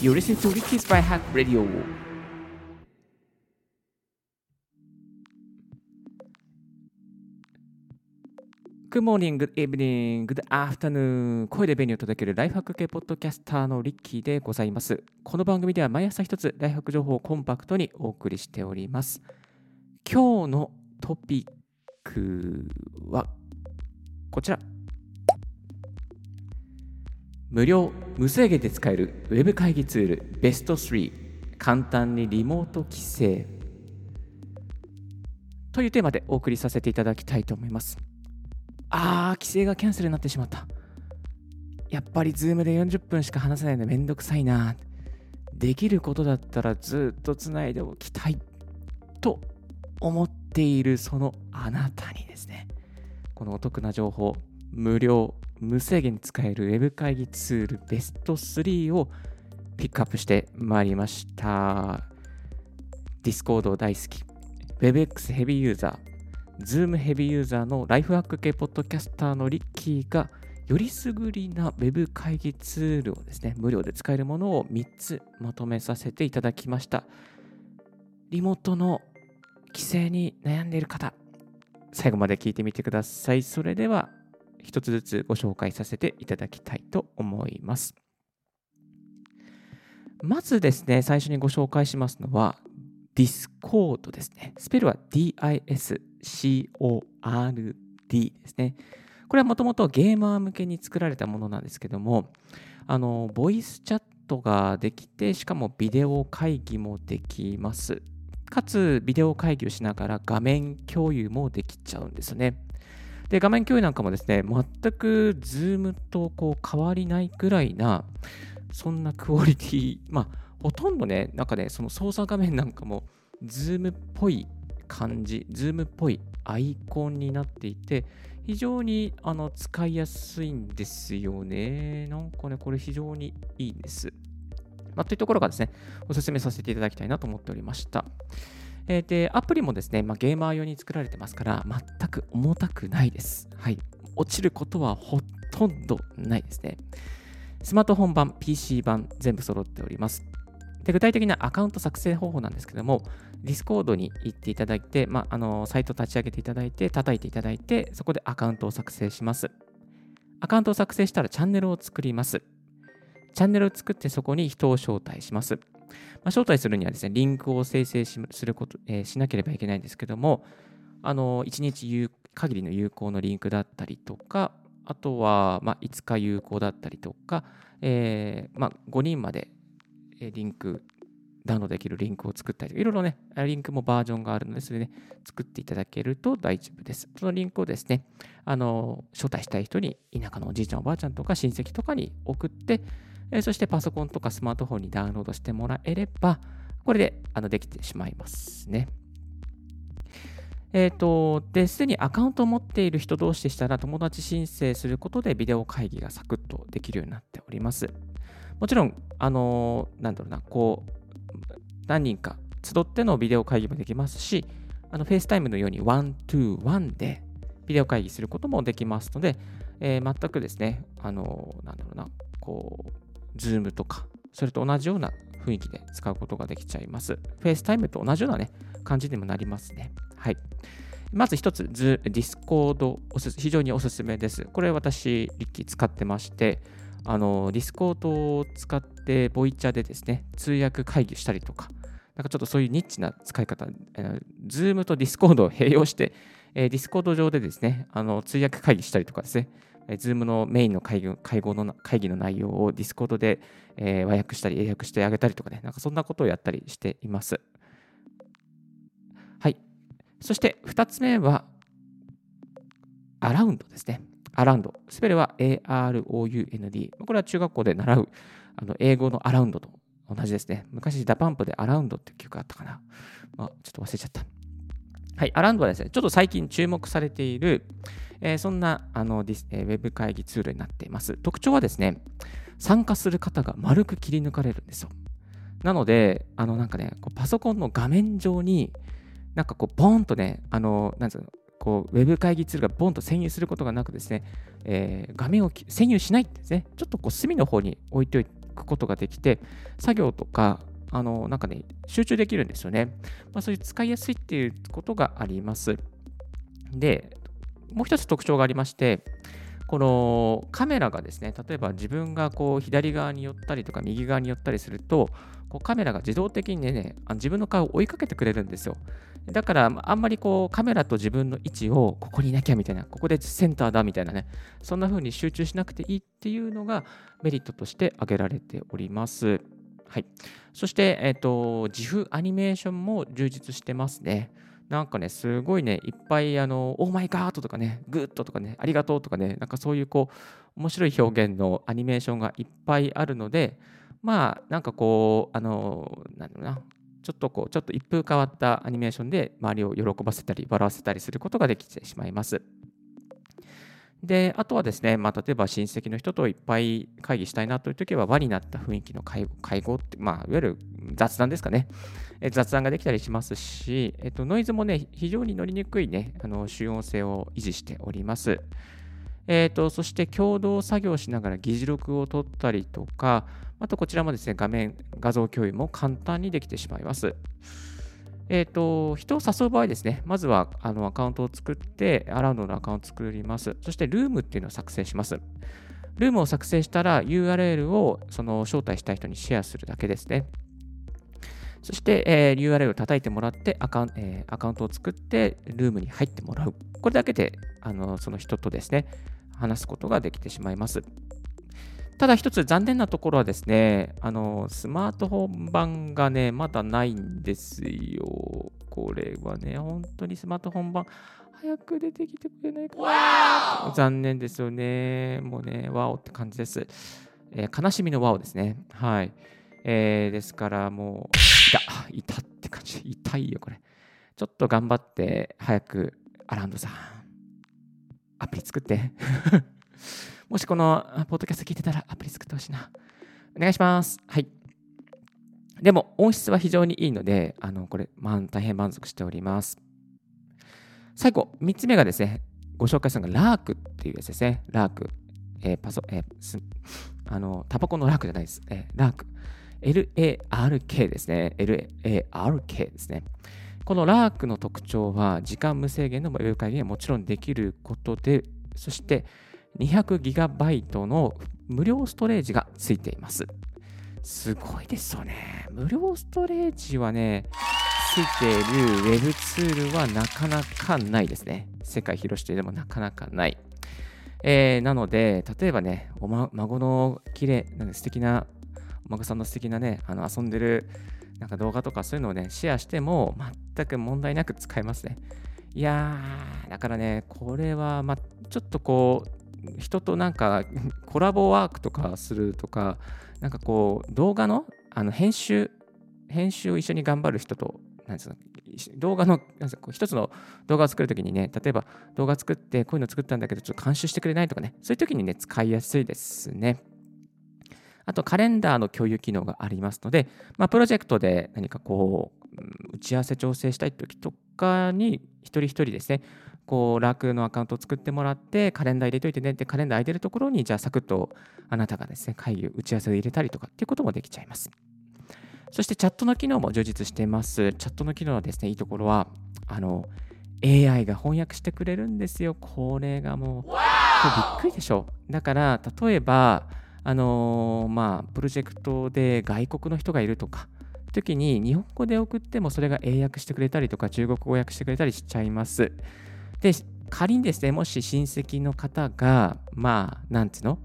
You're listening to Ricky's by Hack Radio. Good morning, good evening, good afternoon. 声で便利を届けるライフハック系ポッドキャスターのリッキーでございます。この番組では毎朝一つライフハック情報をコンパクトにお送りしております。今日のトピックはこちら。無料無制限で使えるウェブ会議ツールベスト3簡単にリモート帰省というテーマでお送りさせていただきたいと思いますあー、帰省がキャンセルになってしまった。やっぱり Zoom で40分しか話せないのめんどくさいな。できることだったらずっとつないでおきたいと思っているそのあなたにですね、このお得な情報、無料、無制限に使える Web 会議ツールベスト3をピックアップしてまいりました。Discord 大好き、WebX ヘビーユーザー、Zoom ヘビーユーザーのライフハック系ポッドキャスターのリッキーがよりすぐりな Web 会議ツールをですね、無料で使えるものを3つまとめさせていただきました。リモートの規制に悩んでいる方、最後まで聞いてみてください。それでは、一つずつご紹介させていただきたいと思います。まずですね、最初にご紹介しますのは、Discord ですね。スペルは DIS CORD ですね。これはもともとゲーマー向けに作られたものなんですけども、あの、ボイスチャットができて、しかもビデオ会議もできます。かつ、ビデオ会議をしながら画面共有もできちゃうんですね。で、画面共有なんかもですね、全く Zoom とこう変わりないくらいな、そんなクオリティ、まあ、ほとんどね、なんかね、その操作画面なんかも、Zoom っぽい感じ、Zoom っぽいアイコンになっていて、非常にあの使いやすいんですよね。なんかね、これ非常にいいんです。まあ、というところがですね、お勧めさせていただきたいなと思っておりました。えー、で、アプリもですね、まあ、ゲーマー用に作られてますから、全く重たくないです。はい。落ちることはほとんどないですね。スマートフォン版、PC 版、全部揃っております。で具体的なアカウント作成方法なんですけども、Discord に行っていただいて、まあ、あのサイト立ち上げていただいて、叩いていただいて、そこでアカウントを作成します。アカウントを作成したらチャンネルを作ります。チャンネルを作ってそこに人を招待します。まあ、招待するにはですね、リンクを生成すること、えー、しなければいけないんですけども、あの1日限りの有効のリンクだったりとか、あとは、まあ、5日有効だったりとか、えーまあ、5人までリンク、ダウンロードできるリンクを作ったりとか、いろいろね、リンクもバージョンがあるので、それで、ね、作っていただけると大丈夫です。そのリンクをですね、あの、招待したい人に、田舎のおじいちゃん、おばあちゃんとか親戚とかに送って、えそしてパソコンとかスマートフォンにダウンロードしてもらえれば、これであのできてしまいますね。えっ、ー、と、で、すでにアカウントを持っている人同士でしたら、友達申請することでビデオ会議がサクッとできるようになっております。もちろん、あの、なんだろうな、こう、何人か集ってのビデオ会議もできますし、あの、 FaceTime のように one to one でビデオ会議することもできますので、えー、全くですね、あの、なんだろうな、こう、 Zoom とか、それと同じような雰囲気で使うことができちゃいます。 FaceTime と同じようなね、感じにもなりますね。はい。まず一つ、 Discord 非常におすすめです。これ私、リッキー使ってまして、あの、 Discord を使って、ボイチャでですね、通訳会議したりとか、なんかちょっとそういうニッチな使い方、 Zoom と Discord を併用して、えー、 Discord 上でですね、あの通訳会議したりとかですね、えー、 Zoom のメインの会議会合の会議の内容を Discord で、えー、和訳したり、英訳してあげたりとかね、なんかそんなことをやったりしています。はい。そして2つ目は、 Around ですね。 Around。スペルは AROUND。これは中学校で習うあの英語の around と同じですね。昔、 DA PUMP で Around って曲あったかな。まあ、ちょっと忘れちゃった。はい、 Around はですね、ちょっと最近注目されている、えー、そんなあのディス、えー、ウェブ会議ツールになっています。特徴はですね、参加する方が丸く切り抜かれるんですよ。なので、あのなんかね、こうパソコンの画面上に、なんかこう、ボーンとね、あの、なんつうの、こうウェブ会議ツールがボンと占有することがなくですね、えー、画面を占有しないんですね、ちょっとこう隅の方に置いておくことができて、作業とか、あのなんかね、集中できるんですよね。まあ、そういう使いやすいっていうことがあります。で、もう一つ特徴がありまして、このカメラがですね、例えば自分がこう左側に寄ったりとか右側に寄ったりすると、こうカメラが自動的にね、自分の顔を追いかけてくれるんですよ。だから、あんまりこうカメラと自分の位置をここにいなきゃみたいな、ここでセンターだみたいなね、そんな風に集中しなくていいっていうのがメリットとして挙げられております。はい。そして、えっ、ー、と、 GIF アニメーションも充実してますね。なんかね、すごいね、いっぱい、あの、 Oh my God とかね、 Good とかね、ありがとうとかね、なんかそういうこう、面白い表現のアニメーションがいっぱいあるので、まあ、なんかこう、あの、なんだろうな、ちょっとこう、ちょっと一風変わったアニメーションで周りを喜ばせたり、笑わせたりすることができてしまいます。で、あとはですね、まあ、例えば親戚の人といっぱい会議したいなという時は、輪になった雰囲気の会合って、まあ、いわゆる雑談ですかね。え雑談ができたりしますし、えっと、ノイズもね、非常に乗りにくいね、あの集音性を維持しております。えーと、そして共同作業しながら議事録を取ったりとか、あとこちらもですね、画面、画像共有も簡単にできてしまいます。えっ、ー、と、人を誘う場合ですね、まずはあのアカウントを作って、アラウンドのアカウントを作ります。そして、ルームっていうのを作成します。ルームを作成したら URL をその招待した人にシェアするだけですね。そして、えー、URL を叩いてもらってアカ、えー、アカウントを作ってルームに入ってもらう。これだけであのその人とですね、話すことができてしまいます。ただ一つ残念なところはですね、あのスマートフォン版がね、まだないんですよ。これはね、本当にスマートフォン版、早く出てきてくれないかな。残念ですよね。もうね、ワオって感じです。えー、悲しみのワオですね。はい。えー、ですからもう、いた、いたって感じ。痛いよ、これ。ちょっと頑張って、早く、アランドさん、アプリ作って。もしこのポッドキャスト聞いてたらアプリ作ってほしいな。お願いします。はい。でも音質は非常にいいので、あのこれ、まあ、大変満足しております。最後、3つ目がですね、ご紹介するのがラークっていうやつですね。ラーク。えー、パソ、えー、すあの、タバコのラークじゃないです。えー、ラーク。LARK ですね。LARK ですね。このラークの特徴は、時間無制限のウェブ会議がもちろんできることで、そして、200GB の無料ストレージがついています。すごいですよね。無料ストレージはね、ついている Web ツールはなかなかないですね。世界広してでもなかなかない。えー、なので、例えばね、おま、孫の綺麗なんか素敵な、お孫さんの素敵なね、あの遊んでるなんか動画とかそういうのをね、シェアしても全く問題なく使えますね。いやー、だからね、これは、ま、ちょっとこう、人となんか コラボワークとかするとか、なんかこう動画のあの編集、編集を一緒に頑張る人と、なんですか動画の、一つの動画を作るときにね、例えば動画作ってこういうの作ったんだけど、ちょっと監修してくれないとかね、そういうときにね、使いやすいですね。あと、カレンダーの共有機能がありますので、まあ、プロジェクトで何かこう、打ち合わせ調整したいときとかに、一人一人ですね、こう、楽のアカウントを作ってもらって、カレンダー入れといてねってカレンダー空いてるところに、じゃあサクッとあなたがですね、会議、打ち合わせを入れたりとかっていうこともできちゃいます。そしてチャットの機能も充実しています。チャットの機能はですね、いいところは、あの、AI が翻訳してくれるんですよ。これがもう、びっくりでしょ。だから、例えば、あのー、まあ、プロジェクトで外国の人がいるとか、時に日本語で送ってもそれが英訳してくれたりとか中国語訳してくれたりしちゃいます。で、仮にですね、もし親戚の方が、まあ、なんつうの？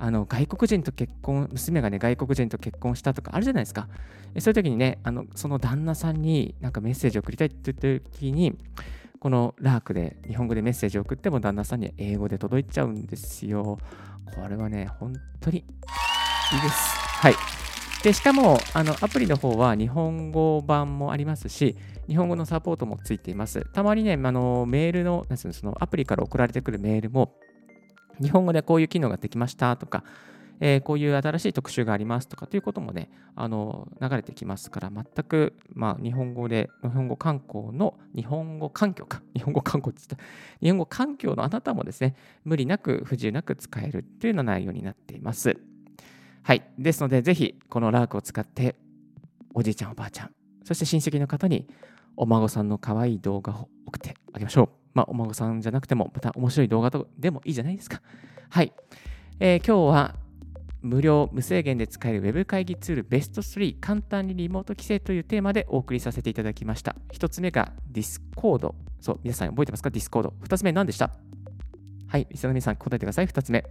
あの外国人と結婚、娘がね、外国人と結婚したとかあるじゃないですか。そういう時にね、あのその旦那さんになんかメッセージを送りたいって言った時に、このラークで日本語でメッセージを送っても旦那さんには英語で届いちゃうんですよ。これはね、本当にいいです。はい。で、しかも、あの、アプリの方は日本語版もありますし、日本語のサポートもついています。たまにね、あの、メールの、なんそのアプリから送られてくるメールも、日本語でこういう機能ができましたとか、えー、こういう新しい特集がありますとかということもね、あの、流れてきますから、全く、まあ、日本語で、日本語観光の、日本語環境か、日本語観光って言った日本語環境のあなたもですね、無理なく、不自由なく使えるというような内容になっています。はい。ですので、ぜひ、このラークを使って、おじいちゃん、おばあちゃん、そして親戚の方に、お孫さんの可愛い動画を送ってあげましょう。まあ、お孫さんじゃなくても、また面白い動画でもいいじゃないですか。はい。えー、今日は、無料、無制限で使える Web 会議ツールベスト3簡単にリモート規制というテーマでお送りさせていただきました。1つ目が Discord。そう、皆さん覚えてますか ?Discord。2つ目何でした？はい、リスナーの皆さん答えてください。2つ目。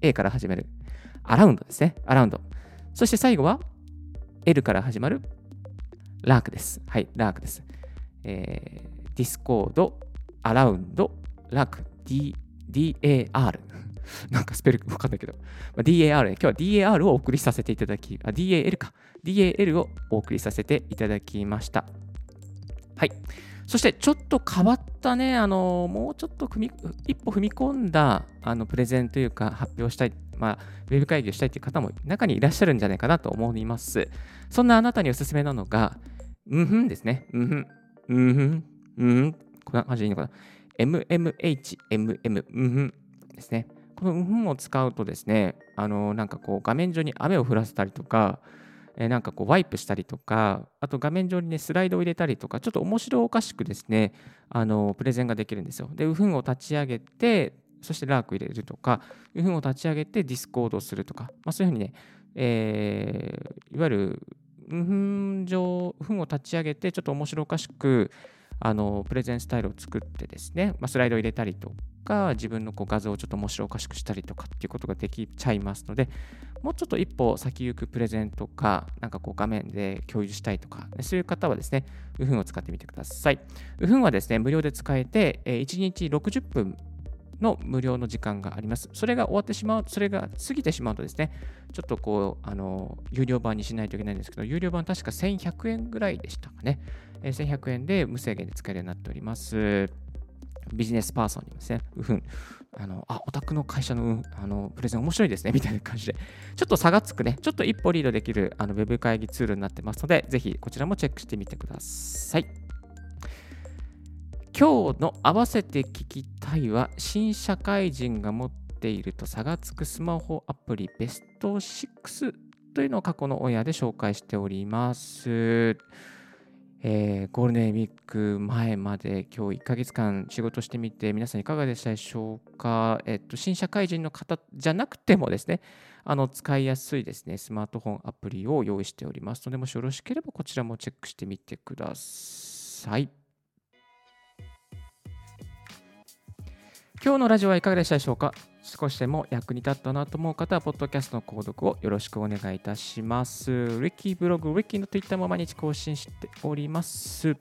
A から始める。アラウンドですね。アラウンド。そして最後は L から始まるラークです。はい、ラークです。えー、Discord、アラウンド、ラーク、D、DAR。なんかスペルわかんないけど、まあ、DAR、今日は DAR をお送りさせていただき、あ、DAL か。DAL をお送りさせていただきました。はい。そしてちょっと変わったね、あのもうちょっと踏み一歩踏み込んだあのプレゼンというか発表したい、まあ、ウェブ会議をしたいという方も中にいらっしゃるんじゃないかなと思います。そんなあなたにおすすめなのが、うんふんですね。うんふん、うんふん、うんふん。こんな感じでいいのかな。MMH、MM、うんふんですね。このうんふんを使うとですね、あのなんかこう画面上に雨を降らせたりとか、えなんかこうワイプしたりとか、あと画面上にね、スライドを入れたりとか、ちょっと面白おかしくですね、あのプレゼンができるんですよ。で、ウフンを立ち上げて、そしてラーク入れるとか、 mmhmm を立ち上げて Discord をするとか、まあ、そういうふうにね、えー、いわゆる、 mmhmm 上、 mmhmm を立ち上げて、ちょっと面白おかしく、あのプレゼンスタイルを作ってですね、まあ、スライドを入れたりとか、自分のこう画像をちょっと面白おかしくしたりとかっていうことができちゃいますので、もうちょっと一歩先行くプレゼンとか、なんかこう画面で共有したいとか、そういう方はですね、ウフンを使ってみてください。ウフンはですね、無料で使えて、1日60分の無料の時間があります。それが終わってしまう、それが過ぎてしまうとですね、ちょっとこう、あの、有料版にしないといけないんですけど、有料版確か1100円ぐらいでしたかね。1100円で無制限で使えるようになっております。ビジネスパーソンにもですね、うふん、あの、あ、お宅の会社のあのプレゼン面白いですね、みたいな感じで、ちょっと差がつくね、ちょっと一歩リードできるあのウェブ会議ツールになってますので、ぜひこちらもチェックしてみてください。今日の合わせて聞きたいは、新社会人が持っていると差がつくスマホアプリベスト6というのを過去のオンエアで紹介しております。えー、ゴールデンウィーク前まで今日1ヶ月間仕事してみて皆さんいかがでしたでしょうか、えっと、新社会人の方じゃなくてもですねあの使いやすいですねスマートフォンアプリを用意しておりますのでもしよろしければこちらもチェックしてみてください今日のラジオはいかがでしたでしょうか？少しでも役に立ったなと思う方は、ポッドキャストの購読をよろしくお願いいたします。リッキーブログ、リッキーの Twitter も毎日更新しております。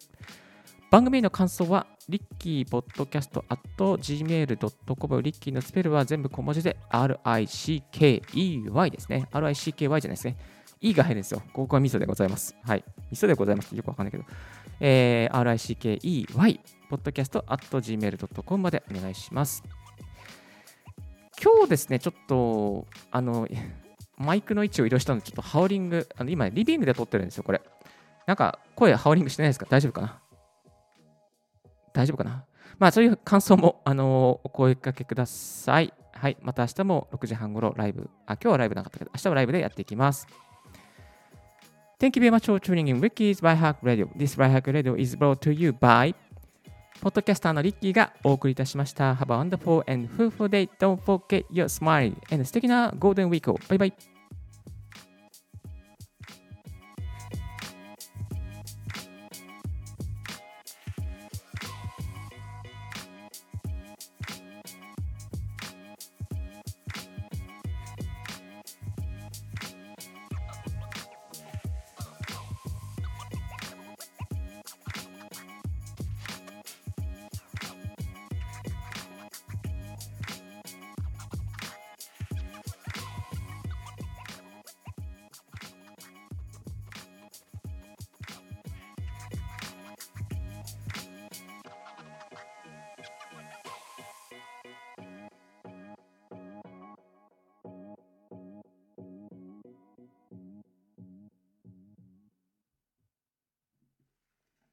番組の感想は、リッキーポッドキャスト at gmail.com リッキーのスペルは全部小文字で RICKEY ですね。RICKY じゃないですね。E が入るんですよ。ここはミソでございます。はい。ミソでございます。よくわかんないけど。えー、RICKEY、ポッドキャスト at gmail.com までお願いします。今日ですね、ちょっと、あの、マイクの位置を移動したので、ちょっとハウリング、あの今、リビングで撮ってるんですよ、これ。なんか、声ハウリングしてないですか？大丈夫かな？大丈夫かな？まあ、そういう感想も、あのお声かけください。はい。また明日も6時半ごろライブ。あ、今日はライブなかったけど、明日はライブでやっていきます。Thank you very much for tuning in Ricky's By Hack Radio. This By Hack Radio is brought to you by ポッドキャスターのリッキーがお送りいたしました。Have a wonderful and fruitful day. Don't forget your smile. And 素敵なゴールデンウィークを。バイバイ。